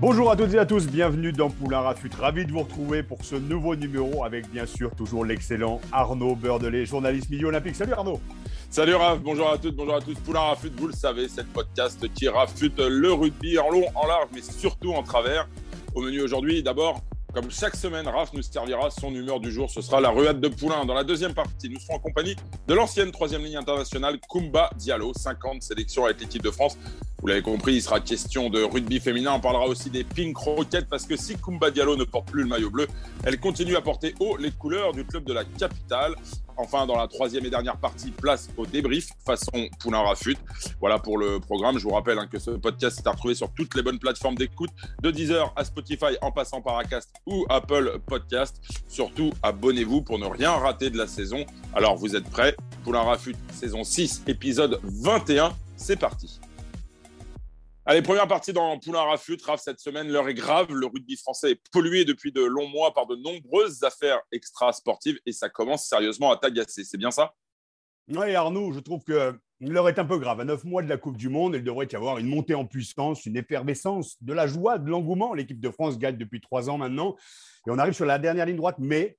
Bonjour à toutes et à tous, bienvenue dans Poulain Rafut. Ravi de vous retrouver pour ce nouveau numéro avec bien sûr toujours l'excellent Arnaud Beurdelet, journaliste milieu olympique. Salut Arnaud Salut Raph, bonjour à toutes, bonjour à tous. Poulain Rafut, vous le savez, c'est le podcast qui rafute le rugby en long, en large, mais surtout en travers. Au menu aujourd'hui, d'abord, comme chaque semaine, Raph nous servira son humeur du jour. Ce sera la ruade de Poulain. Dans la deuxième partie, nous serons en compagnie de l'ancienne troisième ligne internationale, Kumba Diallo, 50 sélections avec l'équipe de France. Vous l'avez compris, il sera question de rugby féminin. On parlera aussi des Pink Rockets parce que si Kumba Diallo ne porte plus le maillot bleu, elle continue à porter haut les couleurs du club de la capitale. Enfin, dans la troisième et dernière partie, place au débrief façon Poulain Rafut. Voilà pour le programme. Je vous rappelle hein, que ce podcast est à retrouver sur toutes les bonnes plateformes d'écoute, de Deezer à Spotify en passant par Acast ou Apple Podcast. Surtout, abonnez-vous pour ne rien rater de la saison. Alors, vous êtes prêts? Poulain Rafut, saison 6, épisode 21. C'est parti. Allez, première partie dans Poulain Rafut. Raf, cette semaine, l'heure est grave. Le rugby français est pollué depuis de longs mois par de nombreuses affaires extra-sportives et ça commence sérieusement à t'agacer. C'est bien ça? Oui, Arnaud, je trouve que l'heure est un peu grave. À neuf mois de la Coupe du Monde, il devrait y avoir une montée en puissance, une effervescence, de la joie, de l'engouement. L'équipe de France gagne depuis trois ans maintenant et on arrive sur la dernière ligne droite, mais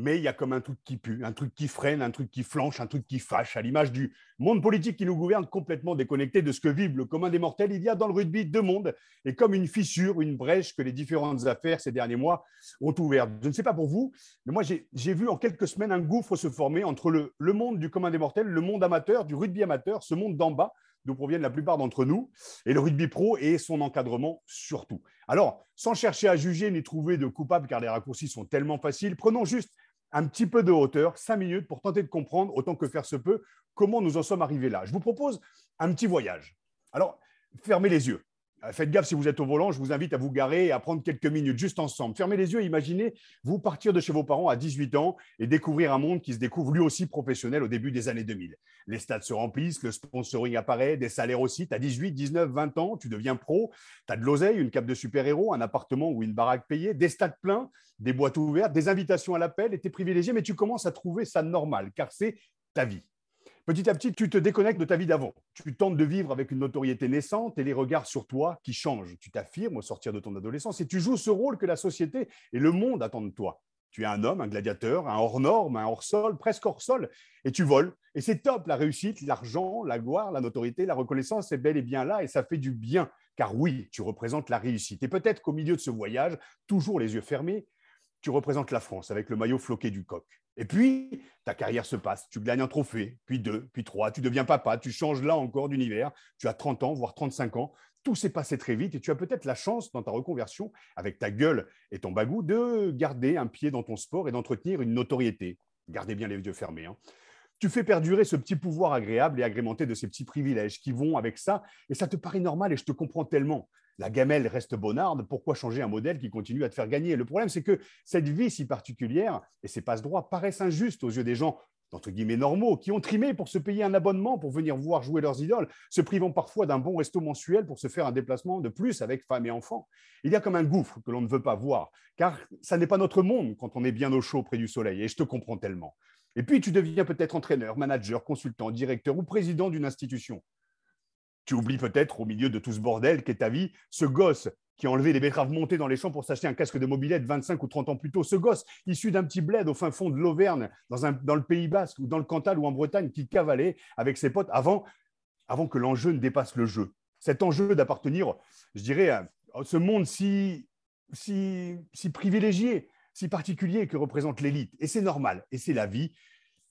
mais il y a comme un truc qui pue, un truc qui freine, un truc qui flanche, un truc qui fâche, à l'image du monde politique qui nous gouverne complètement déconnecté de ce que vivent le commun des mortels. Il y a dans le rugby deux mondes, et comme une fissure, une brèche que les différentes affaires ces derniers mois ont ouverte. Je ne sais pas pour vous, mais moi j'ai vu en quelques semaines un gouffre se former entre le, le monde du commun des mortels, le monde amateur, du rugby amateur, ce monde d'en bas, d'où proviennent la plupart d'entre nous, et le rugby pro et son encadrement surtout. Alors, sans chercher à juger ni trouver de coupable, car les raccourcis sont tellement faciles, prenons juste un petit peu de hauteur, cinq minutes, pour tenter de comprendre, autant que faire se peut, comment nous en sommes arrivés là. Je vous propose un petit voyage. Alors, fermez les yeux. Euh, faites gaffe si vous êtes au volant, je vous invite à vous garer et à prendre quelques minutes juste ensemble. Fermez les yeux, imaginez vous partir de chez vos parents à 18 ans et découvrir un monde qui se découvre lui aussi professionnel au début des années 2000. Les stades se remplissent, le sponsoring apparaît, des salaires aussi. Tu as 18, 19, 20 ans, tu deviens pro, tu as de l'oseille, une cape de super-héros, un appartement ou une baraque payée, des stades pleins, des boîtes ouvertes, des invitations à l'appel et tu privilégié, mais tu commences à trouver ça normal car c'est ta vie. Petit à petit, tu te déconnectes de ta vie d'avant. Tu tentes de vivre avec une notoriété naissante et les regards sur toi qui changent. Tu t'affirmes au sortir de ton adolescence et tu joues ce rôle que la société et le monde attendent de toi. Tu es un homme, un gladiateur, un hors norme, un hors sol, presque hors sol, et tu voles. Et c'est top, la réussite, l'argent, la gloire, la notoriété, la reconnaissance est bel et bien là, et ça fait du bien, car oui, tu représentes la réussite. Et peut-être qu'au milieu de ce voyage, toujours les yeux fermés, tu représentes la France avec le maillot floqué du coq. Et puis, ta carrière se passe, tu gagnes un trophée, puis deux, puis trois, tu deviens papa, tu changes là encore d'univers, tu as 30 ans, voire 35 ans, tout s'est passé très vite et tu as peut-être la chance dans ta reconversion, avec ta gueule et ton bagou, de garder un pied dans ton sport et d'entretenir une notoriété. Gardez bien les yeux fermés. Hein. Tu fais perdurer ce petit pouvoir agréable et agrémenté de ces petits privilèges qui vont avec ça, et ça te paraît normal et je te comprends tellement la gamelle reste bonarde, pourquoi changer un modèle qui continue à te faire gagner? Le problème, c'est que cette vie si particulière et ces passe-droits paraissent injustes aux yeux des gens entre guillemets normaux, qui ont trimé pour se payer un abonnement pour venir voir jouer leurs idoles, se privant parfois d'un bon resto mensuel pour se faire un déplacement de plus avec femmes et enfants. Il y a comme un gouffre que l'on ne veut pas voir, car ça n'est pas notre monde quand on est bien au chaud près du soleil, et je te comprends tellement. Et puis tu deviens peut-être entraîneur, manager, consultant, directeur ou président d'une institution. Tu oublies peut-être, au milieu de tout ce bordel qu'est ta vie, ce gosse qui a enlevé les betteraves montées dans les champs pour s'acheter un casque de mobilette 25 ou 30 ans plus tôt. Ce gosse, issu d'un petit bled au fin fond de l'Auvergne, dans, dans le Pays Basque ou dans le Cantal ou en Bretagne, qui cavalait avec ses potes avant, avant que l'enjeu ne dépasse le jeu. Cet enjeu d'appartenir, je dirais, à ce monde si, si, si privilégié, si particulier que représente l'élite. Et c'est normal, et c'est la vie.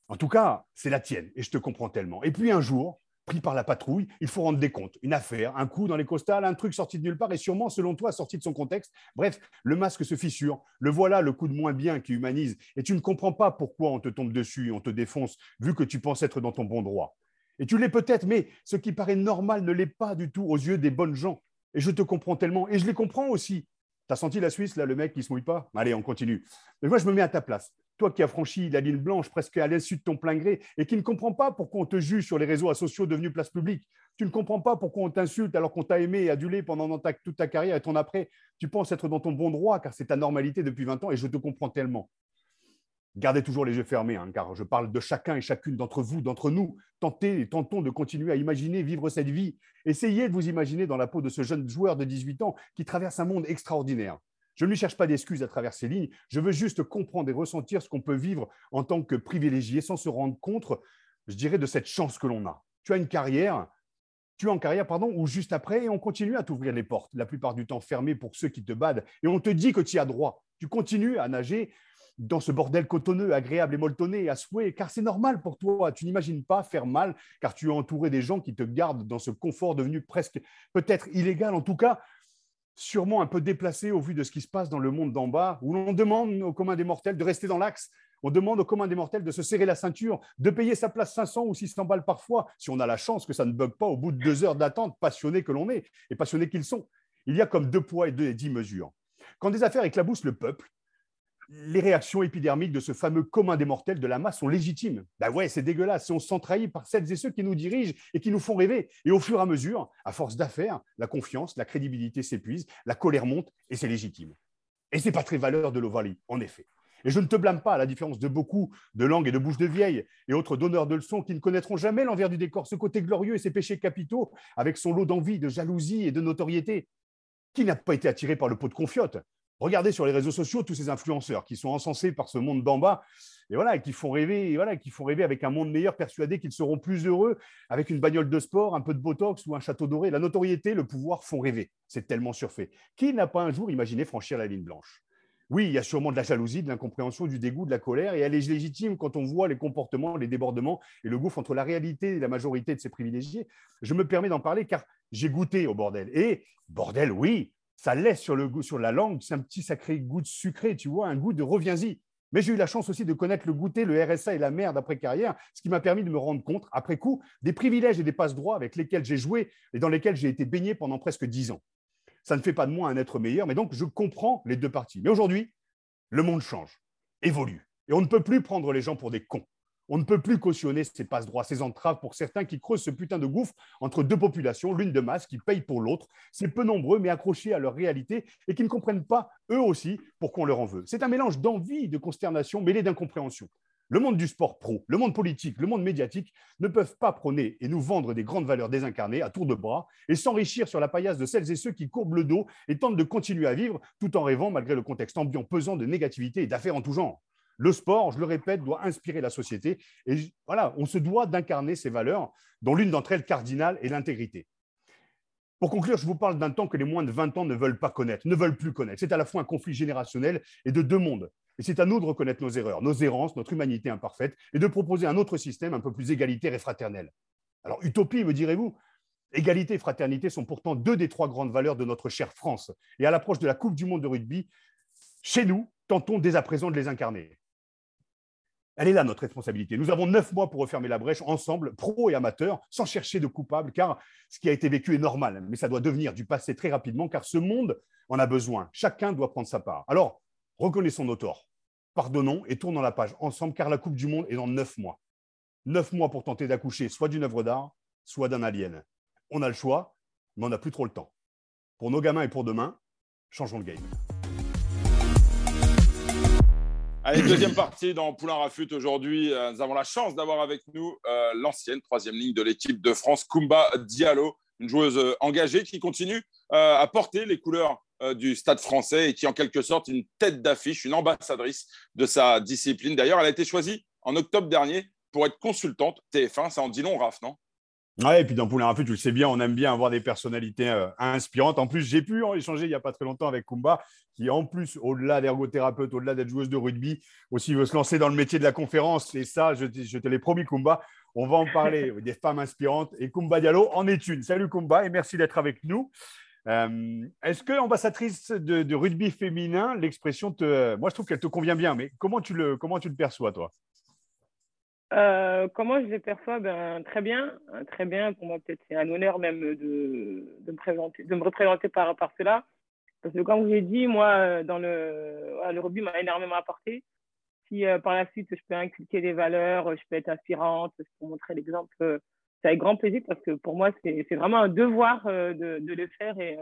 En tout cas, c'est la tienne, et je te comprends tellement. Et puis un jour, pris par la patrouille, il faut rendre des comptes. Une affaire, un coup dans les costales, un truc sorti de nulle part et sûrement, selon toi, sorti de son contexte. Bref, le masque se fissure. Le voilà, le coup de moins bien qui humanise. Et tu ne comprends pas pourquoi on te tombe dessus, on te défonce, vu que tu penses être dans ton bon droit. Et tu l'es peut-être, mais ce qui paraît normal ne l'est pas du tout aux yeux des bonnes gens. Et je te comprends tellement. Et je les comprends aussi. T'as senti la Suisse, là, le mec qui se mouille pas? Allez, on continue. Mais moi, je me mets à ta place. Toi qui as franchi la ligne blanche presque à l'insu de ton plein gré et qui ne comprends pas pourquoi on te juge sur les réseaux sociaux devenus place publique. Tu ne comprends pas pourquoi on t'insulte alors qu'on t'a aimé et adulé pendant toute ta carrière et ton après. Tu penses être dans ton bon droit car c'est ta normalité depuis 20 ans et je te comprends tellement. Gardez toujours les yeux fermés, hein, car je parle de chacun et chacune d'entre vous, d'entre nous. Tentez et tentons de continuer à imaginer vivre cette vie. Essayez de vous imaginer dans la peau de ce jeune joueur de 18 ans qui traverse un monde extraordinaire. Je ne lui cherche pas d'excuses à travers ces lignes. Je veux juste comprendre et ressentir ce qu'on peut vivre en tant que privilégié sans se rendre compte, je dirais, de cette chance que l'on a. Tu as une carrière, tu es en carrière, pardon, ou juste après, et on continue à t'ouvrir les portes, la plupart du temps fermées pour ceux qui te badent, et on te dit que tu as droit. Tu continues à nager dans ce bordel cotonneux, agréable et molletonné à souhait, car c'est normal pour toi. Tu n'imagines pas faire mal, car tu es entouré des gens qui te gardent dans ce confort devenu presque peut-être illégal, en tout cas sûrement un peu déplacé au vu de ce qui se passe dans le monde d'en bas, où l'on demande aux communs des mortels de rester dans l'axe. On demande aux communs des mortels de se serrer la ceinture, de payer sa place 500 ou 600 balles parfois, si on a la chance que ça ne bug pas au bout de deux heures d'attente, passionné que l'on est et passionnés qu'ils sont. Il y a comme deux poids et deux et dix mesures. Quand des affaires éclaboussent le peuple, les réactions épidermiques de ce fameux commun des mortels de la masse sont légitimes. Ben ouais, c'est dégueulasse. On s'en trahit par celles et ceux qui nous dirigent et qui nous font rêver. Et au fur et à mesure, à force d'affaires, la confiance, la crédibilité s'épuise, la colère monte et c'est légitime. Et c'est pas très valeur de l'Ovalie, en effet. Et je ne te blâme pas, à la différence de beaucoup de langues et de bouches de vieilles et autres donneurs de leçons qui ne connaîtront jamais l'envers du décor, ce côté glorieux et ses péchés capitaux, avec son lot d'envie, de jalousie et de notoriété. Qui n'a pas été attiré par le pot de confiote Regardez sur les réseaux sociaux tous ces influenceurs qui sont encensés par ce monde d'en bas et voilà, qui font rêver, voilà, qui font rêver avec un monde meilleur, persuadés qu'ils seront plus heureux avec une bagnole de sport, un peu de botox ou un château doré. La notoriété, le pouvoir font rêver. C'est tellement surfait. Qui n'a pas un jour imaginé franchir la ligne blanche? Oui, il y a sûrement de la jalousie, de l'incompréhension, du dégoût, de la colère, et elle est légitime quand on voit les comportements, les débordements et le gouffre entre la réalité et la majorité de ces privilégiés. Je me permets d'en parler car j'ai goûté au bordel. Et bordel, oui, ça laisse sur, le, sur la langue, c'est un petit sacré goût de sucré, tu vois, un goût de reviens-y. Mais j'ai eu la chance aussi de connaître le goûter, le RSA et la merde après carrière, ce qui m'a permis de me rendre compte, après coup, des privilèges et des passe-droits avec lesquels j'ai joué et dans lesquels j'ai été baigné pendant presque dix ans. Ça ne fait pas de moi un être meilleur, mais donc je comprends les deux parties. Mais aujourd'hui, le monde change, évolue, et on ne peut plus prendre les gens pour des cons. On ne peut plus cautionner ces passe-droits, ces entraves pour certains qui creusent ce putain de gouffre entre deux populations, l'une de masse qui paye pour l'autre. C'est peu nombreux, mais accrochés à leur réalité et qui ne comprennent pas, eux aussi, pourquoi on leur en veut. C'est un mélange d'envie, de consternation mêlé d'incompréhension. Le monde du sport pro, le monde politique, le monde médiatique ne peuvent pas prôner et nous vendre des grandes valeurs désincarnées à tour de bras et s'enrichir sur la paillasse de celles et ceux qui courbent le dos et tentent de continuer à vivre tout en rêvant malgré le contexte ambiant pesant de négativité et d'affaires en tout genre. Le sport, je le répète, doit inspirer la société. Et voilà, on se doit d'incarner ces valeurs, dont l'une d'entre elles cardinale est l'intégrité. Pour conclure, je vous parle d'un temps que les moins de 20 ans ne veulent pas connaître, ne veulent plus connaître. C'est à la fois un conflit générationnel et de deux mondes. Et c'est à nous de reconnaître nos erreurs, nos errances, notre humanité imparfaite, et de proposer un autre système un peu plus égalitaire et fraternel. Alors, utopie, me direz-vous? Égalité et fraternité sont pourtant deux des trois grandes valeurs de notre chère France. Et à l'approche de la Coupe du Monde de rugby, chez nous, tentons dès à présent de les incarner. Elle est là, notre responsabilité. Nous avons neuf mois pour refermer la brèche ensemble, pro et amateurs, sans chercher de coupable, car ce qui a été vécu est normal, mais ça doit devenir du passé très rapidement, car ce monde en a besoin. Chacun doit prendre sa part. Alors, reconnaissons nos torts, pardonnons et tournons la page ensemble, car la Coupe du Monde est dans neuf mois. Neuf mois pour tenter d'accoucher soit d'une œuvre d'art, soit d'un alien. On a le choix, mais on n'a plus trop le temps. Pour nos gamins et pour demain, changeons le game. Allez, deuxième partie dans Poulain Rafut. Aujourd'hui, euh, nous avons la chance d'avoir avec nous euh, l'ancienne troisième ligne de l'équipe de France, Kumba Diallo, une joueuse euh, engagée qui continue à porter les couleurs du stade français et qui, en quelque sorte, une tête d'affiche, une ambassadrice de sa discipline. D'ailleurs, elle a été choisie en octobre dernier pour être consultante TF1. Ça en dit long, Raph, non? Ouais, et puis dans Poulain Rafut, tu le sais bien, on aime bien avoir des personnalités inspirantes. En plus, j'ai pu en échanger il n'y a pas très longtemps avec Kumba qui en plus, au-delà d'ergothérapeute, au-delà d'être joueuse de rugby, aussi veut se lancer dans le métier de la conférence. Et ça, je, te l'ai promis, Kumba, on va en parler, des femmes inspirantes. Et Kumba Diallo en est une. Salut Kumba et merci d'être avec nous. Euh, est-ce que ambassadrice de, rugby féminin, l'expression te, moi je trouve qu'elle te convient bien, mais comment tu le, comment tu le perçois toi? Euh, comment je le perçois? Ben, Très bien, très bien. Pour moi, peut-être c'est un honneur même de, de, me présenter, de me représenter par, par cela. Parce que comme je l'ai dit, moi, dans le, le rugby m'a énormément apporté. si par la suite je peux inculquer des valeurs, je peux être inspirante, je peux montrer l'exemple, c'est avec grand plaisir parce que pour moi, c'est vraiment un devoir de, de, le faire et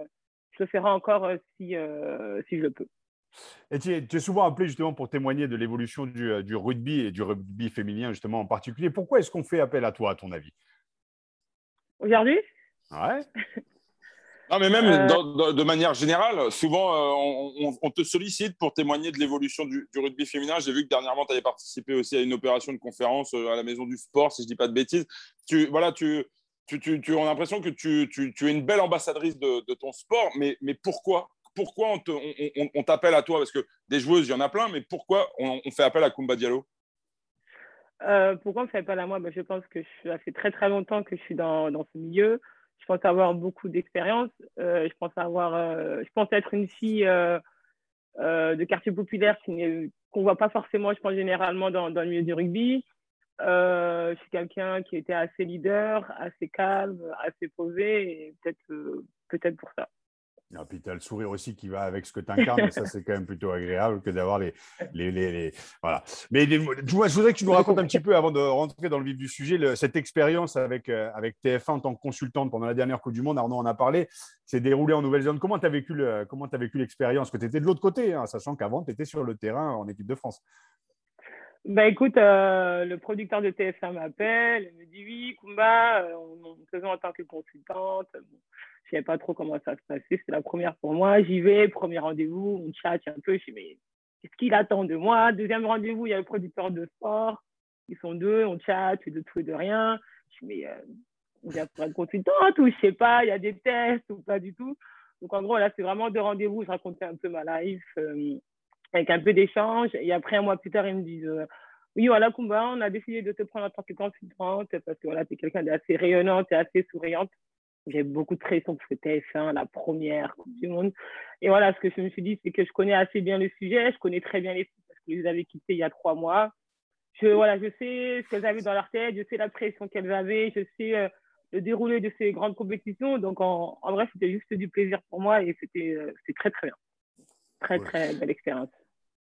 je le ferai encore si, si je peux. Et tu es, souvent appelé justement pour témoigner de l'évolution du, du, rugby et du rugby féminin justement en particulier. Pourquoi est-ce qu'on fait appel à toi, à ton avis? Aujourd'hui? Ouais. Non, mais même euh. de manière générale, souvent, euh, on, te sollicite pour témoigner de l'évolution du, rugby féminin. J'ai vu que dernièrement, tu avais participé aussi à une opération de conférence euh, à la Maison du Sport, si je ne dis pas de bêtises. Tu, voilà, tu, tu, tu, tu as l'impression que tu, es une belle ambassadrice de, ton sport, mais, mais pourquoi? Pourquoi on t'appelle à toi? Parce que des joueuses, il y en a plein, mais pourquoi on, fait appel à Kumba Diallo? Pourquoi on fait appel à moi? Ben, Je pense que ça fait très très longtemps que je suis dans, ce milieu je pense avoir beaucoup d'expérience. Euh, je pense avoir, euh, je pense être une fille euh, de quartier populaire qu'on ne voit pas forcément, je pense généralement dans, dans le milieu du rugby. je suis quelqu'un qui était assez leader, assez calme, assez posé, et peut-être peut-être pour ça. Et puis tu as le sourire aussi qui va avec ce que tu incarnes, ça c'est quand même plutôt agréable que d'avoir les, les, les, Voilà. Mais je voudrais que tu nous racontes un petit peu, avant de rentrer dans le vif du sujet, cette expérience avec, euh, avec TF1 en tant que consultante pendant la dernière Coupe du Monde. Arnaud en a parlé, c'est déroulé en Nouvelle-Zélande. Comment tu as vécu l'expérience? Que tu étais de l'autre côté, hein, sachant qu'avant tu étais sur le terrain en équipe de France. Bah écoute, euh, le producteur de TF1 m'appelle, il me dit oui, Kumba, euh, on, on te en tant que consultante. Je savais pas trop comment ça se passait. C'est la première pour moi. J'y vais, premier rendez-vous, on chatte un peu. Je dis, mais qu'est-ce qu'il attend de moi? Deuxième rendez-vous, il y a le producteur de sport. Ils sont deux, on chatte, de tout et de rien. Je dis, mais euh, vient pour être consultante ou je sais pas, il y a des tests ou pas du tout? Donc en gros, là, c'est vraiment deux rendez-vous. Je racontais un peu ma life euh, avec un peu d'échange. Et après, un mois plus tard, ils me disent, euh, oui, voilà, Kumba, on a décidé de te prendre en tant que consultante parce que voilà, tu es quelqu'un d'assez rayonnante et assez souriante. J'ai beaucoup de pression parce que TF1, la première Coupe du Monde. Et voilà, ce que je me suis dit, c'est que je connais assez bien le sujet, je connais très bien les filles parce que je les avais quittées il y a trois mois. Je, voilà, je sais ce qu'elles avaient dans leur tête, je sais la pression qu'elles avaient, je sais euh, le déroulé de ces grandes compétitions. Donc, en, en vrai, c'était juste du plaisir pour moi et c'était euh, très, très bien. Très, très belle expérience.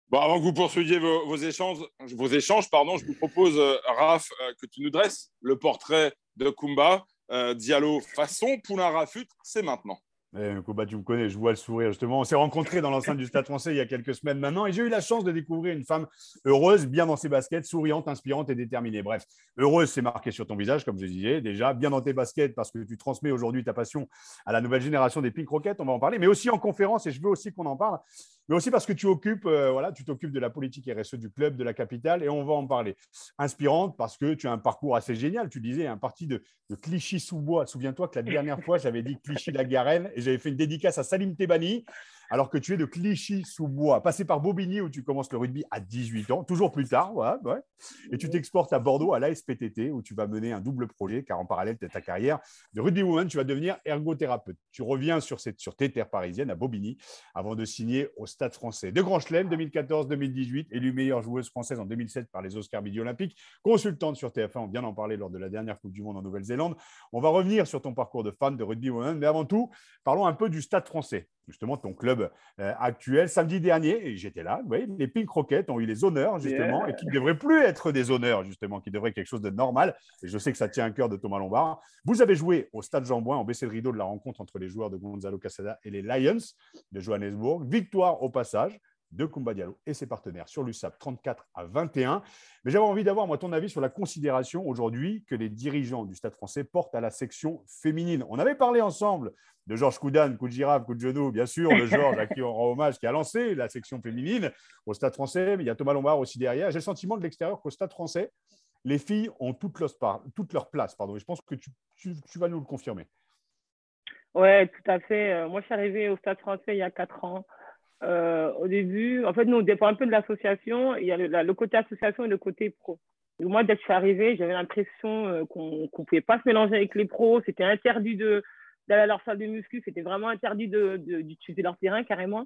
Bon, avant que vous poursuiviez vos, échanges, vos échanges pardon, je vous propose, euh, Raph, que tu nous dresses le portrait de Kumba. Euh, Diallo façon Poulain Rafut, c'est maintenant. Eh, tu me connais, je vois le sourire justement. On s'est rencontrés dans l'enceinte du Stade français il y a quelques semaines maintenant et j'ai eu la chance de découvrir une femme heureuse, bien dans ses baskets, souriante, inspirante et déterminée. Bref, heureuse, c'est marqué sur ton visage, comme je disais déjà, bien dans tes baskets parce que tu transmets aujourd'hui ta passion à la nouvelle génération des pink rockets, on va en parler, mais aussi en conférence et je veux aussi qu'on en parle mais aussi parce que tu occupes, euh, voilà, tu t'occupes de la politique RSE du club, de la capitale, et on va en parler. Inspirante parce que tu as un parcours assez génial. Tu disais un parti de, de Clichy-sous-Bois. Souviens-toi que la dernière fois, j'avais dit Clichy-la-Garenne et j'avais fait une dédicace à Salim Tebani alors que tu es de Clichy-sous-Bois, passé par Bobigny où tu commences le rugby à 18 ans, toujours plus tard, et tu t'exportes à Bordeaux à l'ASPTT où tu vas mener un double projet, car en parallèle de ta carrière de rugby woman, tu vas devenir ergothérapeute. Tu reviens sur, cette, sur tes terres parisiennes à Bobigny avant de signer au Stade français. De Grand Chelem 2014-2018, élue meilleure joueuse française en 2007 par les Oscars Midi Olympiques, consultante sur TF1, on vient d'en parler lors de la dernière Coupe du Monde en Nouvelle-Zélande. On va revenir sur ton parcours de fan de rugby woman, mais avant tout, parlons un peu du Stade français justement ton club euh, actuel. Samedi dernier, j'étais là, les Pink Rockets ont eu les honneurs, justement, et qui ne devraient plus être des honneurs, justement, qui devraient être quelque chose de normal. Et je sais que ça tient un cœur de Thomas Lombard. Vous avez joué au Stade Jean-Bouin, en baissé le rideau de la rencontre entre les joueurs de Gonzalo Casada et les Lions de Johannesburg. Victoire au passage de Kumba Diallo et ses partenaires sur l'USAP 34 à 21. Mais j'avais envie d'avoir, moi, ton avis sur la considération aujourd'hui que les dirigeants du Stade français portent à la section féminine. On avait parlé ensemble de Georges Coudane, coup de bien sûr, le Georges à qui on rend hommage, qui a lancé la section féminine au Stade français, mais il y a Thomas Lombard aussi derrière. J'ai le sentiment de l'extérieur qu'au Stade français, les filles ont toute leur, place. Pardon. Je pense que tu, tu, vas nous le confirmer. Oui, tout à fait. Euh, moi, je suis arrivée au Stade français il y a quatre ans. Euh, au début, en fait, nous, on dépend un peu de l'association. Il y a le, côté association et le côté pro. moi, dès que je suis arrivée, j'avais l'impression euh, qu'on ne pouvait pas se mélanger avec les pros. C'était interdit d'aller à leur salle de muscu. C'était vraiment interdit d'utiliser leur terrain carrément.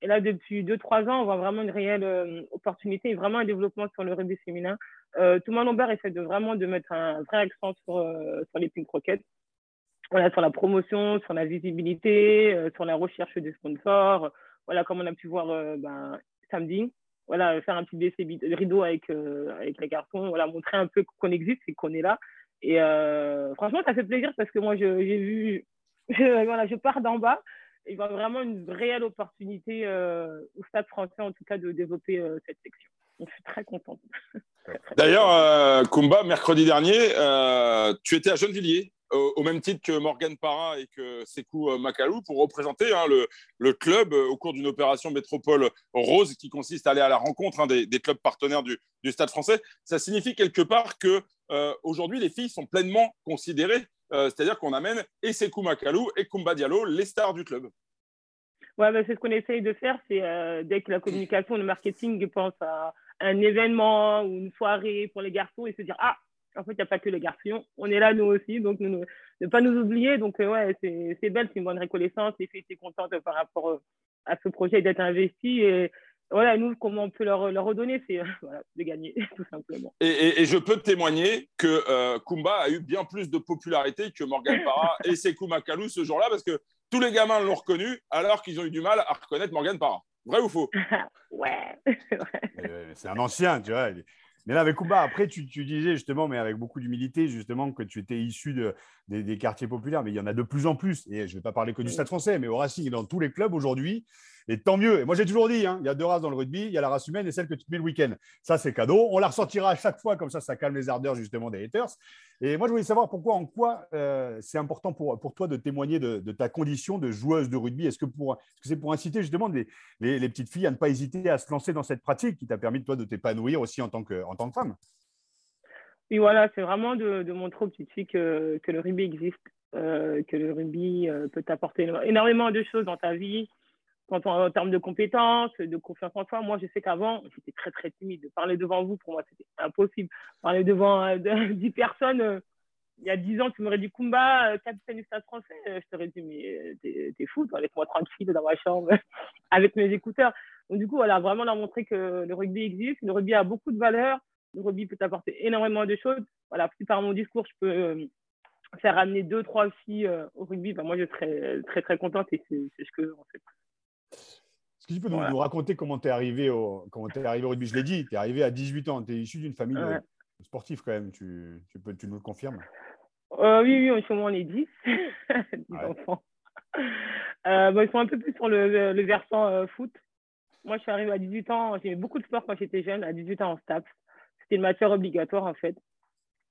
Et là, depuis 2-3 ans, on voit vraiment une réelle euh, opportunité et vraiment un développement sur le rugby féminin. Thomas Lombard essaie de vraiment de mettre un vrai accent sur, sur les pink croquettes. Sur la promotion, sur la visibilité, sur la recherche des sponsors. Voilà, comme on a pu voir ben, samedi. voilà, faire un petit décès rideau avec, avec les garçons, voilà, montrer un peu qu'on existe et qu'on est là. Et franchement, ça fait plaisir parce que moi, j'ai vu, voilà, je pars d'en bas il y a vraiment une réelle opportunité euh, au Stade français, en tout cas, de développer euh, cette section. Je suis très contente. D'ailleurs, euh, Kumba, mercredi dernier, tu étais à Gennevilliers, au, même titre que Morgan Parra et que Sekou Makalou, pour représenter hein, le, club au cours d'une opération métropole rose qui consiste à aller à la rencontre hein, des, clubs partenaires du, Stade français. Ça signifie quelque part que aujourd'hui, les filles sont pleinement considérées euh, c'est-à-dire qu'on amène et Sekou Makalou et Kumba Diallo, les stars du club. Ouais, c'est ce qu'on essaye de faire. C'est euh, dès que la communication, le marketing pense à un événement ou une soirée pour les garçons et se dire Ah, en fait, il n'y a pas que les garçons, on est là nous aussi, donc ne pas nous oublier. Donc, euh, ouais, c'est belle, c'est une bonne reconnaissance. Les filles étaient contentes par rapport à ce projet d'être investi. Et, voilà, nous, comment on peut leur, leur redonner, c'est de gagner, tout simplement. Et, je peux témoigner que euh, Kumba a eu bien plus de popularité que Morgan Parra et Sekou Makalou ce jour-là, parce que tous les gamins l'ont reconnu, alors qu'ils ont eu du mal à reconnaître Morgan Parra. Vrai ou faux? Ouais. c'est un ancien, tu vois. Mais là, avec Kumba, après, tu, tu, disais justement, mais avec beaucoup d'humilité, justement, que tu étais issu de, des, des, quartiers populaires, mais il y en a de plus en plus. Et je ne vais pas parler que du Stade français, mais au Racing et dans tous les clubs aujourd'hui, et tant mieux. Et moi, j'ai toujours dit, hein, il y a deux races dans le rugby. Il y a la race humaine et celle que tu te mets le week-end. Ça, c'est cadeau. On la ressortira à chaque fois, comme ça, ça calme les ardeurs justement des haters. Et moi, je voulais savoir pourquoi, en quoi euh, c'est important pour, pour toi de témoigner de, ta condition de joueuse de rugby. Est-ce que c'est pour inciter justement les, les, petites filles à ne pas hésiter à se lancer dans cette pratique qui t'a permis, toi, de t'épanouir aussi en tant que, en tant que femme? Oui, voilà, c'est vraiment de, montrer aux petites filles que, que le rugby existe, euh, que le rugby euh, peut t'apporter énormément de choses dans ta vie en termes de compétences, de confiance en soi, moi, je sais qu'avant, j'étais très, très timide. Parler devant vous, pour moi, c'était impossible. Parler devant euh, 10 personnes, euh, il y a 10 ans, tu m'aurais dit Kumba, capitaine du stade français. Je t'aurais dit, mais t'es fou, laisse-moi tranquille dans ma chambre avec mes écouteurs. Donc, du coup, voilà, vraiment leur montrer que le rugby existe. Le rugby a beaucoup de valeur. Le rugby peut apporter énormément de choses. Voilà, par mon discours, je peux faire amener deux, trois filles au rugby. Ben, moi, je serais très, très contente et c'est ce que je fait. Est-ce que tu peux nous, raconter comment tu es, arrivé au, comment es arrivé au rugby Je l'ai dit, tu es arrivé à 18 ans, tu es issu d'une famille euh, sportive quand même, tu, tu, peux, tu nous le confirmes? Euh, Oui, oui, on est 10, 10 enfants. Euh, ils sont un peu plus sur le, le versant foot. Moi, je suis arrivée à 18 ans, j'ai beaucoup de sport quand j'étais jeune, à 18 ans en STAPS. C'était une matière obligatoire en fait.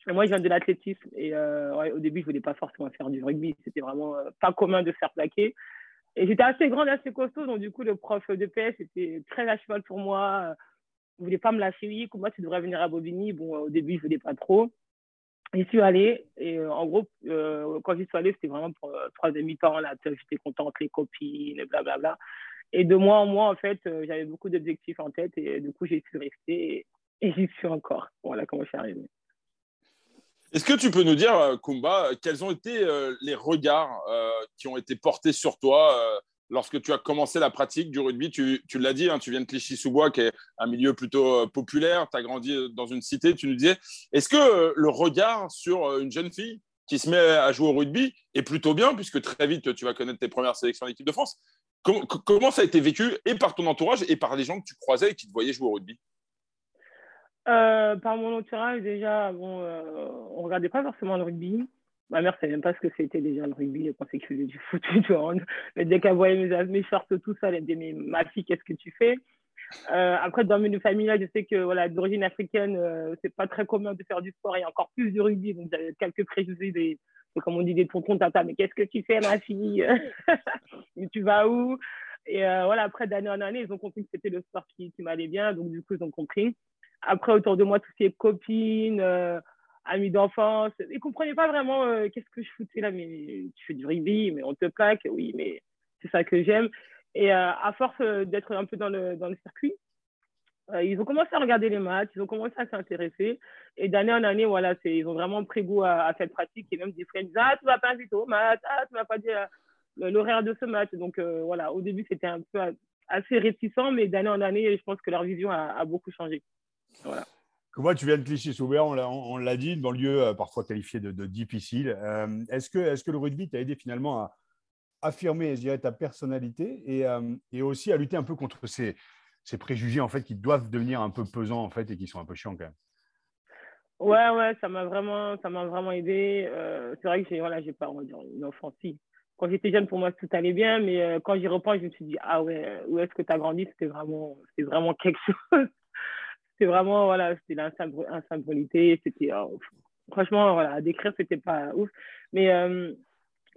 moi, je viens de l'athlétisme et au début, je ne voulais pas forcément faire du rugby. C'était vraiment pas commun de faire plaquer. Et j'étais assez grande, assez costaud, donc du coup, le prof de PS était très à cheval pour moi. Il ne voulait pas me lâcher. Oui, moi, tu devrais venir à Bobigny. Bon, au début, je ne voulais pas trop. J'y suis allée. Et euh, en gros, euh, quand j'y suis allée, c'était vraiment pour euh, troisième mi-temps. Là, j'étais contente, les copines, blablabla. Et de mois en mois, en fait, j'avais beaucoup d'objectifs en tête. Et du coup, j'ai suis restée et, et j'y suis encore. Voilà comment je suis arrivée? Est-ce que tu peux nous dire, euh, Kumba, quels ont été euh, les regards euh, qui ont été portés sur toi lorsque tu as commencé la pratique du rugby? Tu, l'as dit, hein, tu viens de Clichy-sous-Bois, qui est un milieu plutôt populaire, tu as grandi dans une cité, tu nous disais. Est-ce que le regard sur une jeune fille qui se met à jouer au rugby est plutôt bien, puisque très vite, tu vas connaître tes premières sélections d'équipe de France? Comment ça a été vécu, et par ton entourage, et par les gens que tu croisais et qui te voyaient jouer au rugby? Euh, par mon entourage, déjà, bon, euh, on regardait pas forcément le rugby. Ma mère savait même pas ce que c'était déjà le rugby, je faisais du foot et du hand. Mais dès qu'elle voyait mes, mes shorts, tout ça, elle me disait, ma fille, qu'est-ce que tu fais? Euh, Après, dans mes familles, là, je sais que voilà, d'origine africaine, euh, c'est pas très commun de faire du sport et encore plus du rugby. Donc, j'avais quelques préjugés des, comme on dit, des tontons tata. Mais qu'est-ce que tu fais, ma fille? Mais tu vas où? Et voilà, après, d'année en année, ils ont compris que c'était le sport qui, qui m'allait bien. Donc, du coup, ils ont compris. Après, autour de moi, tout ce qui est copines, euh, amis d'enfance, ils ne comprenaient pas vraiment euh, qu'est-ce que je foutais là. Mais tu fais du rugby, mais on te plaque. Oui, mais c'est ça que j'aime. Et euh, à force d'être un peu dans le, dans le circuit, ils ont commencé à regarder les matchs, ils ont commencé à s'intéresser. Et d'année en année, voilà, ils ont vraiment pris goût à, cette pratique. Et même des frères disaient Ah, tu vas pas inviter au match, ah, tu vas pas dire l'horaire de ce match. Donc voilà, au début, c'était un peu assez réticent, mais d'année en année, je pense que leur vision a beaucoup changé. Voilà. tu viens de Clichy-sous-Bois, on l'a dit, dans le lieu euh, parfois qualifié de, difficile. Euh, est-ce que, est que le rugby t'a aidé finalement à affirmer, je dirais, ta personnalité et, euh, et, aussi à lutter un peu contre ces, ces préjugés en fait qui doivent devenir un peu pesants en fait et qui sont un peu chiants quand même? Ouais, ouais, ça m'a vraiment, ça m'a vraiment aidé. c'est vrai que j'ai, voilà, j'ai pas, une enfance. Quand j'étais jeune, pour moi, tout allait bien, mais quand j'y repense, je me suis dit, ah ouais, où est-ce que tu as grandi? C'était vraiment, c'était vraiment quelque chose. C'était vraiment, voilà, c'était c'était, oh, franchement, voilà, à décrire, c'était pas ouf. Mais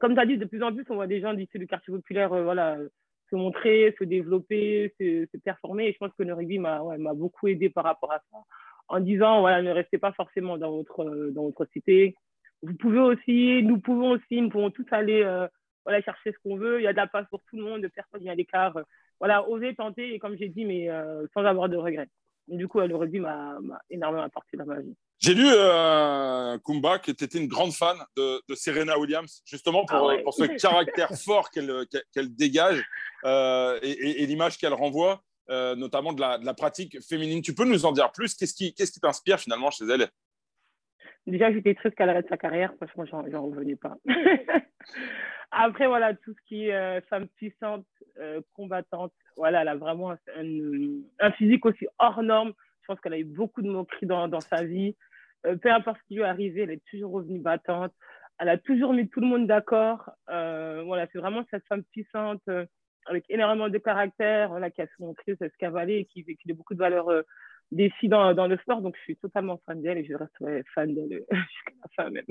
comme tu as dit, de plus en plus, on voit des gens d'ici du quartier populaire, voilà, se montrer, se développer, se, performer. Et je pense que le rugby m'a beaucoup aidé par rapport à ça. En disant, voilà, ne restez pas forcément dans votre, dans votre cité. Vous pouvez aussi, nous pouvons aussi, nous pouvons tous aller euh, voilà, chercher ce qu'on veut. Il y a de la place pour tout le monde, personne n'est à l'écart. Voilà, oser tenter, et comme j'ai dit, mais euh, sans avoir de regrets. Du coup, le rugby m'a énormément apporté dans ma vie. J'ai lu, euh, Kumba, que tu étais une grande fan de, Serena Williams, justement pour, ah pour ce caractère fort qu'elle dégage euh, et, l'image qu'elle renvoie, euh, notamment de la, pratique féminine. Tu peux nous en dire plus? Qu'est-ce qui t'inspire finalement chez elle? Déjà, j'étais triste qu'elle arrête sa carrière. Franchement, j'en revenais pas. Après, voilà, tout ce qui est femme puissante, combattante, voilà, elle a vraiment un, physique aussi hors norme. Je pense qu'elle a eu beaucoup de moqueries dans, dans sa vie. peu importe ce qui lui est arrivé, elle est toujours revenue battante. Elle a toujours mis tout le monde d'accord. voilà, c'est vraiment cette femme puissante avec énormément de caractère, voilà, qui a son crise escavalé et qui véhicule beaucoup de valeurs euh, des dans, dans, le sport. Donc, je suis totalement fan d'elle et je resterai fan d'elle jusqu'à la fin même.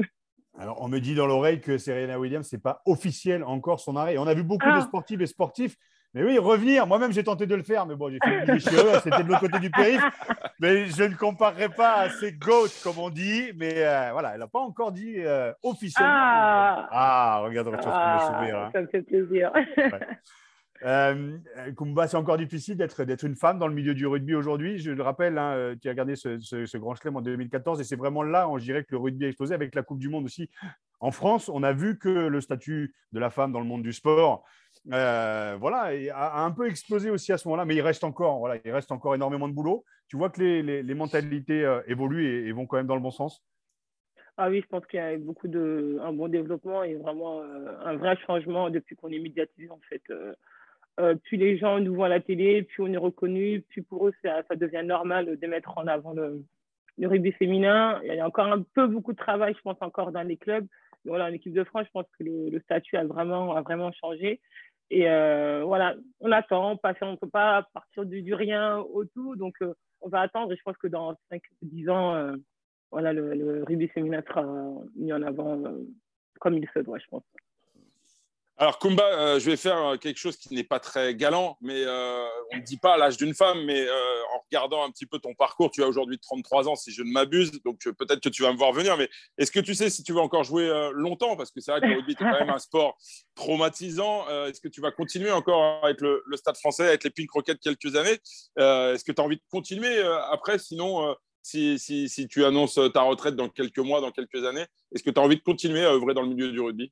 Alors, on me dit dans l'oreille que Serena Williams, ce n'est pas officiel encore son arrêt. On a vu beaucoup de ah. sportifs et sportifs. Mais oui, revenir. Moi-même, j'ai tenté de le faire, mais bon, j'ai fait une déchirure. C'était de l'autre côté du périph'. Mais je ne comparerai pas à ces goats, comme on dit. Mais euh, voilà, elle n'a pas encore dit euh, officiellement. Ah, ah regarde, ah. Hein. Ça me fait plaisir. Euh, Kumba, c'est encore difficile d'être, une femme dans le milieu du rugby aujourd'hui. Je le rappelle, hein, euh, tu as gardé ce, grand chelem en 2014 et c'est vraiment là, on dirait que le rugby a explosé avec la Coupe du Monde aussi. En France, on a vu que le statut de la femme dans le monde du sport, euh, voilà, a, un peu explosé aussi à ce moment-là, mais il reste encore, voilà, il reste encore énormément de boulot. Tu vois que les, mentalités euh, évoluent et, vont quand même dans le bon sens? Ah oui, je pense qu'il y a beaucoup de un bon développement et vraiment un vrai changement depuis qu'on est médiatisé en fait. Euh, plus les gens nous voient à la télé, plus on est reconnu, plus pour eux, ça, devient normal de mettre en avant le, rugby féminin. Il y a encore un peu beaucoup de travail, je pense, encore dans les clubs. Mais voilà, en équipe de France, je pense que le, statut a vraiment, changé. Et euh, voilà, on attend, on ne peut pas partir du, rien au tout. Donc, euh, on va attendre. Et je pense que dans 5-10 ans, voilà, le, le, rugby féminin sera mis en avant comme il se doit, je pense. Alors, Kumba, euh, je vais faire euh, quelque chose qui n'est pas très galant, mais euh, on ne dit pas l'âge d'une femme, mais en regardant un petit peu ton parcours, tu as aujourd'hui 33 ans, si je ne m'abuse, donc peut-être que tu vas me voir venir, mais est-ce que tu sais si tu vas encore jouer longtemps? Parce que c'est vrai que le rugby est quand même un sport traumatisant. est-ce que tu vas continuer encore avec le, Stade français, avec les Pink Rockets quelques années? Est-ce que tu as envie de continuer après? Sinon, si, si, tu annonces ta retraite dans quelques mois, dans quelques années, est-ce que tu as envie de continuer à œuvrer dans le milieu du rugby?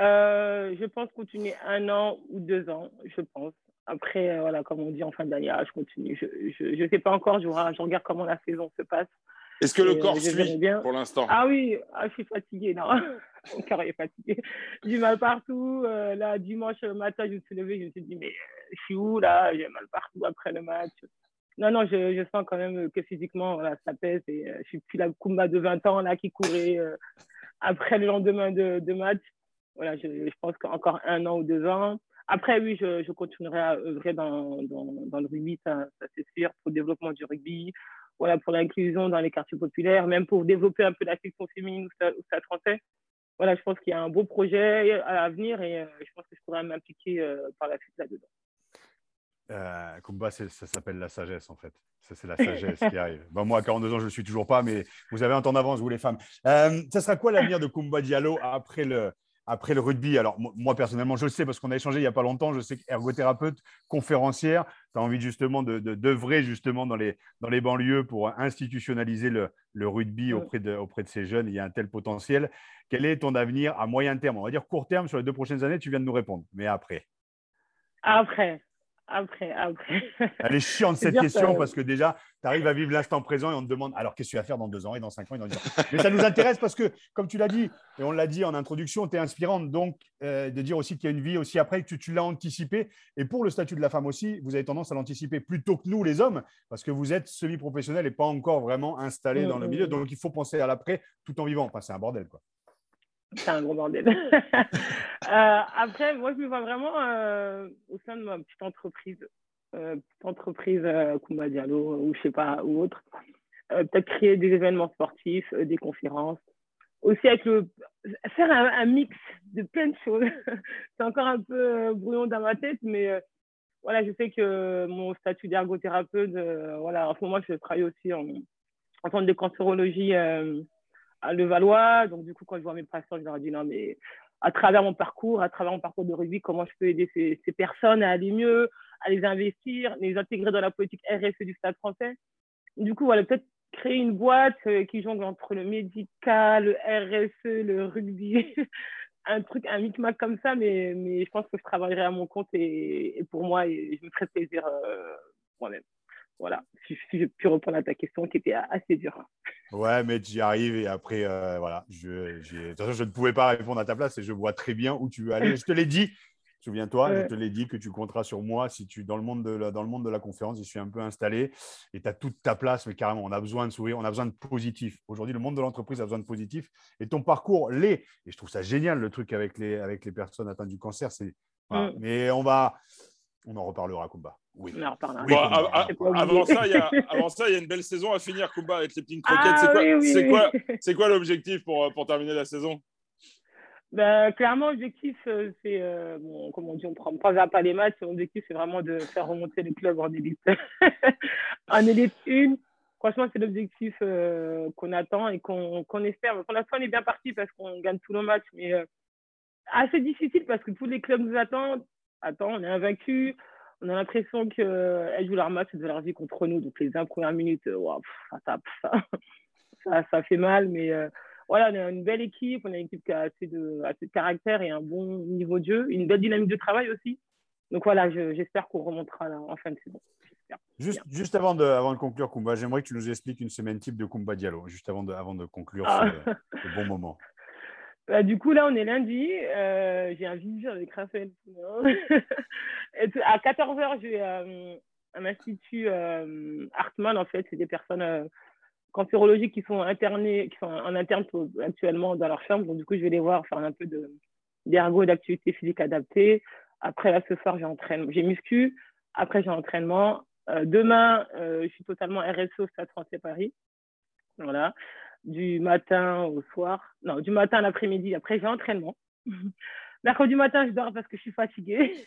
Euh, je pense continuer un an ou deux ans, je pense. Après, euh, voilà, comme on dit en fin d'année, ah, je continue. Je ne sais pas encore, je, je, regarde comment la saison se passe. Est-ce que le corps suit bien. pour l'instant? Ah oui, ah, je suis fatiguée, non. Mon corps est fatigué. Du mal partout. Euh, là, dimanche matin, je me suis levée, je me suis dit, mais je suis où là? J'ai mal partout après le match. Non, non, je, je, sens quand même que physiquement, voilà, ça pèse. Et, je suis plus la Kumba de 20 ans là, qui courait après le lendemain de, de match voilà, je, pense qu'encore un an ou deux ans. Après, oui, je, je continuerai à œuvrer dans, dans, dans le rugby, ça, c'est sûr, pour le développement du rugby, voilà, pour l'inclusion dans les quartiers populaires, même pour développer un peu la section féminine ou stade français. Voilà, je pense qu'il y a un beau projet à venir et euh, je pense que je pourrais m'impliquer euh, par la suite là-dedans. Euh, Kumba, ça s'appelle la sagesse en fait. Ça, c'est la sagesse qui arrive. moi, à 42 ans, je ne le suis toujours pas, mais vous avez un temps d'avance, vous les femmes. ça sera quoi l'avenir de Kumba Diallo après le, après le rugby, alors moi personnellement, je le sais parce qu'on a échangé il n'y a pas longtemps, je sais qu'ergothérapeute, conférencière, tu as envie justement de, d'œuvrer justement dans les, dans les banlieues pour institutionnaliser le, le rugby auprès de, auprès de ces jeunes. Il y a un tel potentiel. Quel est ton avenir à moyen terme? On va dire court terme sur les deux prochaines années, tu viens de nous répondre, mais après. Après, après, après. Elle est chiante cette question parce que déjà, tu arrives à vivre l'instant présent et on te demande alors qu'est-ce que tu vas faire dans deux ans et dans cinq ans et dans dix ans. Mais ça nous intéresse parce que, comme tu l'as dit, et on l'a dit en introduction, tu es inspirante. Donc, euh, de dire aussi qu'il y a une vie aussi après, que tu, l'as anticipé. Et pour le statut de la femme aussi, vous avez tendance à l'anticiper plutôt que nous, les hommes, parce que vous êtes semi-professionnel et pas encore vraiment installé dans le milieu. Mm, mm, mm. Donc, il faut penser à l'après tout en vivant. Enfin, c'est un bordel, quoi. C'est un gros bordel. Euh, après, moi, je me vois vraiment euh, au sein de ma petite entreprise, euh, petite entreprise Kumba Diallo ou je sais pas, ou autre. Peut-être créer des événements sportifs, des conférences. Aussi avec le, faire un, mix de plein de choses. c'est encore un peu brouillon dans ma tête, mais voilà, je sais que mon statut d'ergothérapeute, voilà, en ce moment, je travaille aussi en, en centre de cancérologie à Levallois. Donc, du coup, quand je vois mes patients, je leur dis non, mais à travers mon parcours, à travers mon parcours de rugby, comment je peux aider ces, personnes à aller mieux, à les investir, les intégrer dans la politique RSE du Stade français. Du coup, voilà, peut-être créer une boîte euh, qui jongle entre le médical, le RSE, le rugby, un truc, un micmac comme ça, mais, mais je pense que je travaillerai à mon compte et, pour moi, je me ferai plaisir euh, moi-même. Voilà, si, si j'ai pu répondre à ta question qui était assez dure. Ouais, mais tu y arrives et après, euh, voilà. Je, de toute façon, je ne pouvais pas répondre à ta place et je vois très bien où tu veux aller. Je te l'ai dit, souviens-toi, je te l'ai dit que tu compteras sur moi si tu, dans le monde de la, dans le monde de la conférence, je suis un peu installé et tu as toute ta place, mais carrément, on a besoin de sourire, on a besoin de positif. Aujourd'hui, le monde de l'entreprise a besoin de positif et ton parcours l'est. Et je trouve ça génial le truc avec les, avec les personnes atteintes du cancer. C'est, mm. Mais on va, on en reparlera, Kumba. Oui. Avant, ça, il y a, avant ça, il y a une belle saison à finir, Kumba, avec les petites croquettes. Ah c'est quoi, c'est quoi, l'objectif pour, pour terminer la saison? Bah, clairement, l'objectif, euh, c'est, euh, bon, comme on dit, on prend pas, pas les matchs. L'objectif, c'est vraiment de faire remonter les clubs en élite, en élite 1. Franchement, c'est l'objectif euh, qu'on attend et qu'on, espère. Pour l'instant, on est bien parti parce qu'on gagne tous nos matchs, mais assez difficile parce que tous les clubs nous attendent attends, on est invaincu. On a l'impression qu'elles jouent leur match de leur vie contre nous. Donc, les 20 premières minutes, euh, ça tape, ça, ça, fait mal. Mais euh, voilà, on a une belle équipe. On a une équipe qui a assez de, assez de caractère et un bon niveau de jeu. Une belle dynamique de travail aussi. Donc voilà, j'espère qu'on remontera en fin de saison. Juste, juste avant, de, avant de conclure, Kumba, j'aimerais que tu nous expliques une semaine type de Kumba Diallo, juste avant de, avant de conclure ah. ce, bon moment. Bah, du coup, là, on est lundi. Euh, j'ai un visio avec Raphaël à 14h, j'ai euh, un institut euh, Hartmann, en fait. C'est des personnes cancérologiques qui sont internées, qui sont en interne actuellement dans leur chambre. Donc, du coup, je vais les voir faire un peu d'ergo, d'activité physique adaptée. Après, là, ce soir, j'ai. J'ai muscu. Après, j'ai entraînement. demain, je suis totalement RSO Stade français Paris. Voilà du matin au soir. Non, du matin à l'après-midi. Après, j'ai entraînement. Mercredi matin, je dors parce que je suis fatiguée.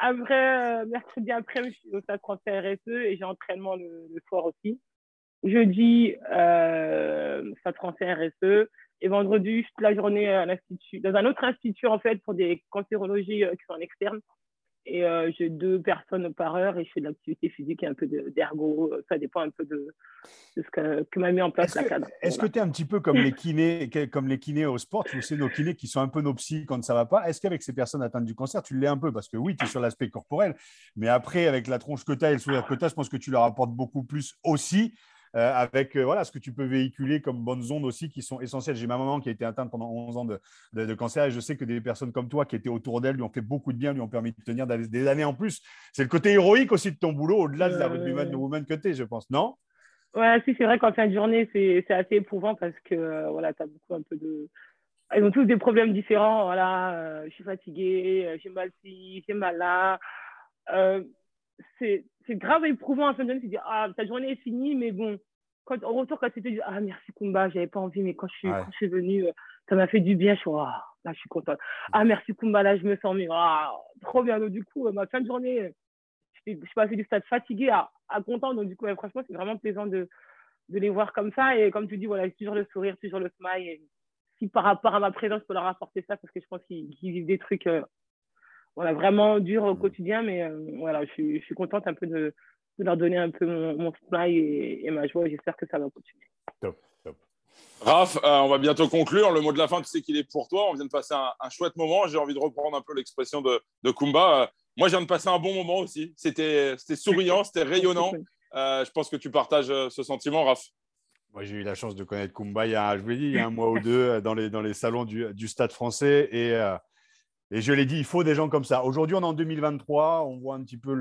après, euh, mercredi après, je suis au Stade français RSE et j'ai entraînement le, soir aussi. Jeudi, euh, Stade français RSE. Et vendredi, toute la journée à l'institut, dans un autre institut, en fait, pour des cancérologies euh, qui sont en externe. Et euh, j'ai deux personnes par heure et je fais de l'activité physique et un peu d'ergo. Ça dépend un peu de, ce que, m'a mis en place la cadre. Est-ce que tu es un petit peu comme les kinés, comme les kinés au sport? Tu sais, nos kinés qui sont un peu nos psys quand ça ne va pas. Est-ce qu'avec ces personnes atteintes du cancer, tu l'es un peu? Parce que oui, tu es sur l'aspect corporel, mais après, avec la tronche que tu as et le sourire que tu as, je pense que tu leur apportes beaucoup plus aussi. Euh, avec euh, voilà, ce que tu peux véhiculer comme bonnes ondes aussi qui sont essentielles. J'ai ma maman qui a été atteinte pendant 11 ans de, de, cancer et je sais que des personnes comme toi qui étaient autour d'elle lui ont fait beaucoup de bien, lui ont permis de tenir des années en plus. C'est le côté héroïque aussi de ton boulot, au-delà de la rugbyman woman que tu es, je pense, non? Ouais, si, c'est vrai qu'en fin de journée, c'est assez éprouvant parce que euh, voilà, tu as beaucoup un peu de. Ils ont tous des problèmes différents. Voilà, je suis fatiguée, j'ai mal ci, j'ai mal là. c'est c'est grave éprouvant. À fin de journée, de dire, ah, ta journée est finie, mais bon, quand, au retour, quand tu te dis, ah, merci Kumba, j'avais pas envie, mais quand je suis, quand je suis venue, euh, ça m'a fait du bien, je suis, ah, là, je suis contente. Ah, merci Kumba, là, je me sens mieux, ah, trop bien. Donc, du coup, euh, ma fin de journée, je suis passée du stade fatigué à, à content, donc du coup, franchement, c'est vraiment plaisant de, de les voir comme ça, et comme tu dis, voilà, toujours le sourire, toujours le smile, et si par rapport à ma présence, je peux leur apporter ça, parce que je pense qu'ils vivent des trucs, euh, voilà, vraiment dur au quotidien, mais euh, voilà, je suis, je suis, contente un peu de, de, leur donner un peu mon, mon smile et, ma joie. J'espère que ça va continuer. Top, top. Raph, euh, on va bientôt conclure. Le mot de la fin, tu sais qu'il est pour toi. On vient de passer un, chouette moment. J'ai envie de reprendre un peu l'expression de, de Kumba. Euh, moi, je viens de passer un bon moment aussi. C'était souriant, c'était rayonnant. Euh, je pense que tu partages ce sentiment, Raph. Moi, j'ai eu la chance de connaître Kumba il y a, je vous dit, il y a un mois ou deux dans les, dans les salons du, du Stade français. Et, et je l'ai dit, il faut des gens comme ça. Aujourd'hui, on est en 2023. On voit un petit peu,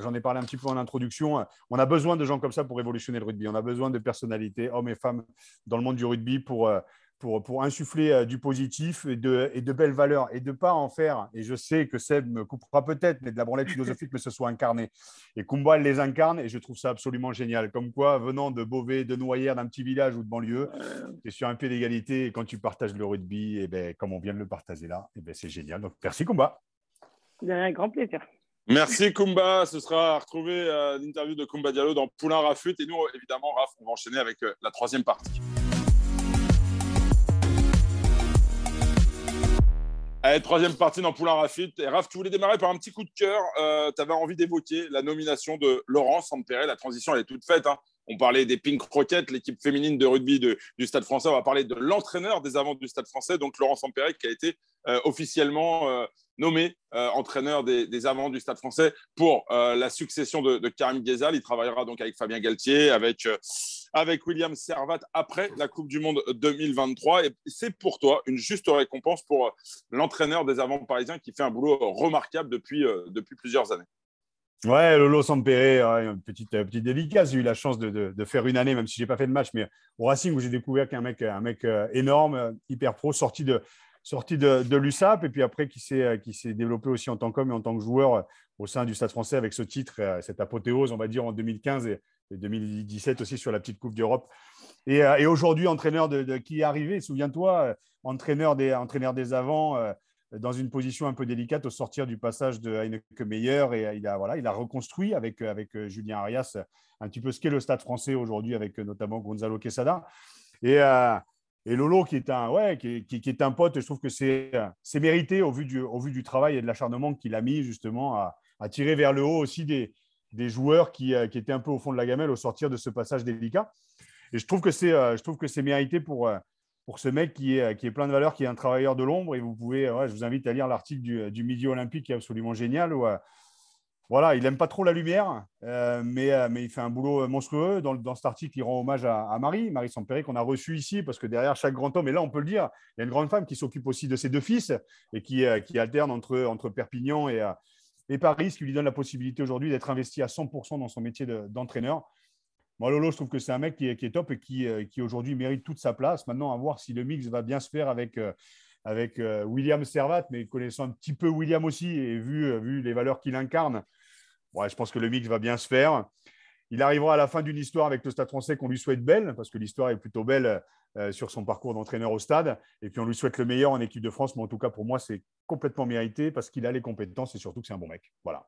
j'en ai parlé un petit peu en introduction. On a besoin de gens comme ça pour révolutionner le rugby. On a besoin de personnalités, hommes et femmes, dans le monde du rugby pour, euh, pour, pour insuffler euh, du positif et de, et de belles valeurs et de ne pas en faire. Et je sais que Seb me coupera peut-être, mais de la branlette philosophique, mais ce soit incarné. Et Kumba, elle les incarne et je trouve ça absolument génial. Comme quoi, venant de Beauvais, de Noyères, d'un petit village ou de banlieue, tu es sur un pied d'égalité et quand tu partages le rugby, et eh ben, comme on vient de le partager là, et eh ben, c'est génial. Donc merci Kumba. Un grand plaisir. Merci Kumba, ce sera à retrouver euh, l'interview de Kumba Diallo dans Poulain Rafut. Et nous, évidemment, Raf, on va enchaîner avec euh, la troisième partie. Allez, troisième partie dans Poulain Rafit. Et Raph, tu voulais démarrer par un petit coup de cœur. Euh, tu avais envie d'évoquer la nomination de Laurent Sampere. La transition, elle est toute faite. Hein. On parlait des Pink Rockets, l'équipe féminine de rugby du Stade français. On va parler de l'entraîneur des avants du Stade français, donc Laurent Sampere, qui a été euh, officiellement euh, nommé entraîneur des, des, avants du Stade français pour la succession de, de Karim Ghezal. Il travaillera donc avec Fabien Galtier, avec avec William Servat après la Coupe du Monde 2023. Et c'est pour toi une juste récompense pour euh, l'entraîneur des avants parisiens qui fait un boulot remarquable depuis, euh, depuis plusieurs années. Ouais, Lolo Sampere, une petite, euh, petite dédicace. J'ai eu la chance de, de, faire une année, même si je n'ai pas fait de match, mais au Racing où j'ai découvert qu'un mec, un mec énorme, hyper pro, sorti de, sorti de, de l'USAP et puis après qui s'est, qui s'est développé aussi en tant qu'homme et en tant que joueur au sein du Stade français avec ce titre, cette apothéose, on va dire, en 2015 et, 2017 aussi sur la petite Coupe d'Europe. Et, euh, aujourd'hui, entraîneur qui est arrivé, souviens-toi, euh, entraîneur des, entraîneur des avants, euh, dans une position un peu délicate au sortir du passage de Heineke Meyer. Et il a, voilà, il a reconstruit avec, avec Julien Arias un petit peu ce qu'est le stade français aujourd'hui, avec notamment Gonzalo Quesada. Et, et Lolo, qui est un, ouais, qui, qui, est un pote, je trouve que c'est mérité au vu, du, au vu du travail et de l'acharnement qu'il a mis justement à, à tirer vers le haut aussi des, des joueurs euh, qui, étaient un peu au fond de la gamelle au sortir de ce passage délicat. Et je trouve que c'est, euh, je trouve que c'est mérité pour, euh, pour ce mec qui est, qui est plein de valeur, qui est un travailleur de l'ombre. Et vous pouvez, je vous invite à lire l'article du, du, Midi Olympique qui est absolument génial. Voilà, il n'aime pas trop la lumière, mais, mais il fait un boulot monstrueux. Dans, cet article, il rend hommage à, Marie, Marie Sampéré, qu'on a reçue ici, parce que derrière chaque grand homme, et là on peut le dire, il y a une grande femme qui s'occupe aussi de ses deux fils et qui, qui alterne entre, entre Perpignan et, et Paris, ce qui lui donne la possibilité aujourd'hui d'être investi à 100% dans son métier d'entraîneur. Moi, Lolo, je trouve que c'est un mec qui est, top et qui, euh, qui aujourd'hui mérite toute sa place. Maintenant, à voir si le mix va bien se faire avec, euh, avec euh, William Servat, mais connaissant un petit peu William aussi et vu, vu les valeurs qu'il incarne, je pense que le mix va bien se faire. Il arrivera à la fin d'une histoire avec le Stade français qu'on lui souhaite belle, parce que l'histoire est plutôt belle sur son parcours d'entraîneur au stade. Et puis on lui souhaite le meilleur en équipe de France, mais en tout cas pour moi, c'est complètement mérité parce qu'il a les compétences et surtout que c'est un bon mec. Voilà.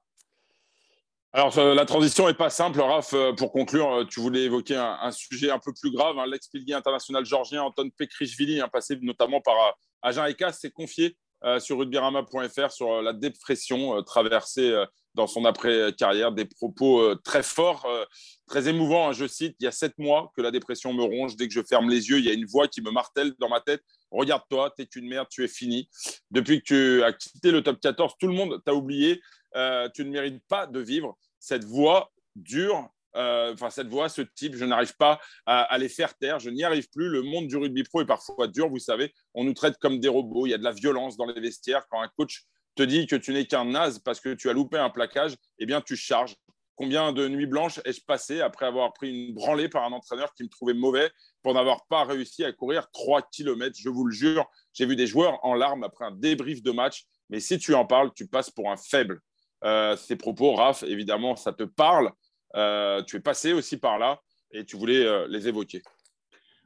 Alors, euh, la transition n'est pas simple, Raph. Euh, pour conclure, tu voulais évoquer un, sujet un peu plus grave. Hein. L'ex-pilier international georgien Anton Pekrishvili, un passé notamment par Agen Eka, s'est confié sur rugbyrama.fr sur la dépression traversée dans son après-carrière des propos euh, très forts, euh, très émouvants. Hein, je cite, il y a sept mois que la dépression me ronge. Dès que je ferme les yeux, il y a une voix qui me martèle dans ma tête. Regarde-toi, t'es qu'une merde, tu es fini. Depuis que tu as quitté le top 14, tout le monde t'a oublié. Euh, tu ne mérites pas de vivre. Cette voix dure, enfin cette voix, ce type, je n'arrive pas à, à, les faire taire, je n'y arrive plus. Le monde du rugby pro est parfois dur, vous savez. On nous traite comme des robots, il y a de la violence dans les vestiaires quand un coach te dit que tu n'es qu'un naze parce que tu as loupé un plaquage, eh bien, tu charges. Combien de nuits blanches ai-je passé après avoir pris une branlée par un entraîneur qui me trouvait mauvais pour n'avoir pas réussi à courir 3 km Je vous le jure, j'ai vu des joueurs en larmes après un débrief de match. Mais si tu en parles, tu passes pour un faible. Euh, ces propos, Raph, évidemment, ça te parle. Euh, tu es passé aussi par là et tu voulais euh, les évoquer.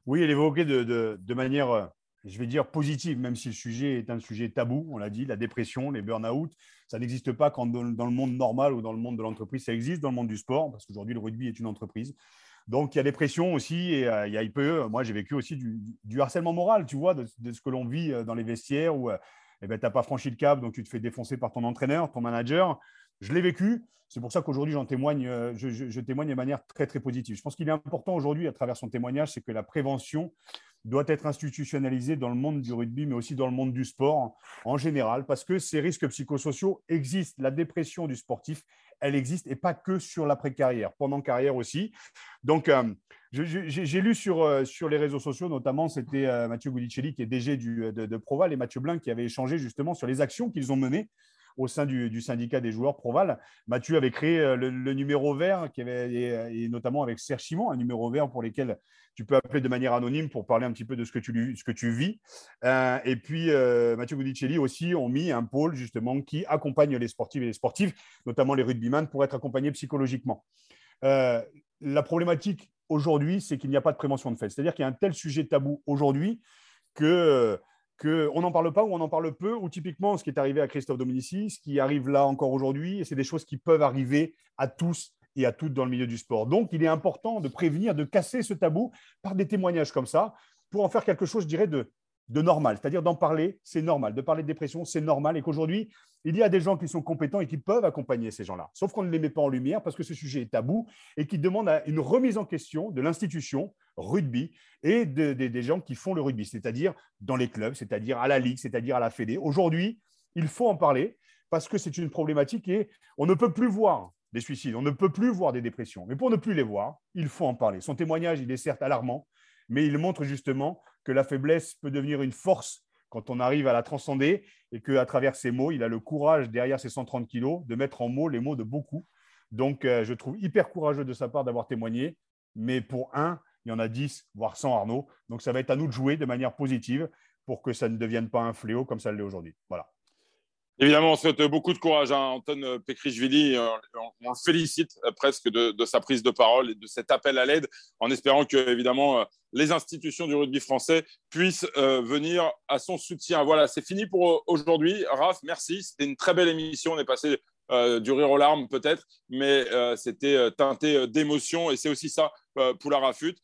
Oui, les évoquer de, de, de manière je vais dire positive, même si le sujet est un sujet tabou, on l'a dit, la dépression, les burn-out, ça n'existe pas quand dans, le monde normal ou dans le monde de l'entreprise, ça existe dans le monde du sport, parce qu'aujourd'hui, le rugby est une entreprise. Donc, il y a des pressions aussi, et euh, il y a peu, moi j'ai vécu aussi du, harcèlement moral, tu vois, de, ce que l'on vit euh, dans les vestiaires où euh, eh ben, tu n'as pas franchi le cap, donc tu te fais défoncer par ton entraîneur, ton manager. Je l'ai vécu. C'est pour ça qu'aujourd'hui, j'en témoigne, je, témoigne de manière très, très positive. Je pense qu'il est important aujourd'hui, à travers son témoignage, c'est que la prévention doit être institutionnalisé dans le monde du rugby, mais aussi dans le monde du sport en général, parce que ces risques psychosociaux existent. La dépression du sportif, elle existe, et pas que sur l'après-carrière, pendant carrière aussi. Donc, euh, j'ai lu sur, euh, sur les réseaux sociaux, notamment, c'était euh, Mathieu Gudicelli, qui est DG du, de, Proval, et Mathieu Blin, qui avait échangé justement sur les actions qu'ils ont menées au sein du, syndicat des joueurs Proval. Mathieu avait créé euh, le, numéro vert, avait, et, notamment avec Serge Chimon, un numéro vert pour lequel tu peux appeler de manière anonyme pour parler un petit peu de ce que tu, vis. Euh, et puis, euh, Mathieu Gudicelli aussi ont mis un pôle justement qui accompagne les sportifs et les sportives, notamment les rugbyman, pour être accompagnés psychologiquement. la problématique aujourd'hui, c'est qu'il n'y a pas de prévention de fait. C'est-à-dire qu'il y a un tel sujet tabou aujourd'hui que qu'on n'en parle pas ou on en parle peu, ou typiquement ce qui est arrivé à Christophe Dominici, ce qui arrive là encore aujourd'hui, et c'est des choses qui peuvent arriver à tous et à toutes dans le milieu du sport. Donc, il est important de prévenir, de casser ce tabou par des témoignages comme ça, pour en faire quelque chose, je dirais, de, de normal. C'est-à-dire d'en parler, c'est normal. De parler de dépression, c'est normal. Et qu'aujourd'hui, il y a des gens qui sont compétents et qui peuvent accompagner ces gens-là. Sauf qu'on ne les met pas en lumière parce que ce sujet est tabou et qui demande une remise en question de l'institution rugby et des gens qui font le rugby, c'est-à-dire dans les clubs, c'est-à-dire à la ligue, c'est-à-dire à la fédé. Aujourd'hui, il faut en parler parce que c'est une problématique et on ne peut plus voir des suicides, on ne peut plus voir des dépressions. Mais pour ne plus les voir, il faut en parler. Son témoignage, il est certes alarmant, mais il montre justement que la faiblesse peut devenir une force quand on arrive à la transcender et qu'à travers ses mots, il a le courage, derrière ses 130 kilos, de mettre en mots les mots de beaucoup. Donc, euh, je trouve hyper courageux de sa part d'avoir témoigné, mais pour un, il y en a 10, voire 100 Arnaud. Donc, ça va être à nous de jouer de manière positive pour que ça ne devienne pas un fléau comme ça l'est aujourd'hui. Voilà. Évidemment, on souhaite beaucoup de courage à Anton Pekrishvili. Euh, on le félicite euh, presque de, sa prise de parole et de cet appel à l'aide, en espérant que, évidemment, euh, les institutions du rugby français puissent venir à son soutien. Voilà, c'est fini pour aujourd'hui. Raph, merci. C'était une très belle émission. On est passé du rire aux larmes, peut-être, mais c'était teinté d'émotion. Et c'est aussi ça pour la Rafute.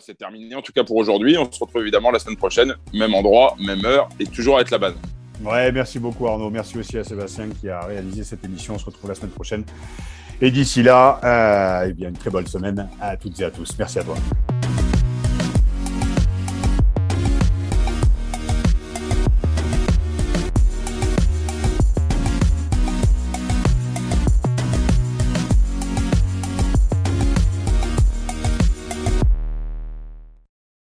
c'est terminé, en tout cas pour aujourd'hui. On se retrouve évidemment la semaine prochaine, même endroit, même heure, et toujours avec la base. Ouais, merci beaucoup Arnaud. Merci aussi à Sébastien qui a réalisé cette émission. On se retrouve la semaine prochaine. Et d'ici là, euh, eh bien, une très bonne semaine à toutes et à tous. Merci à toi.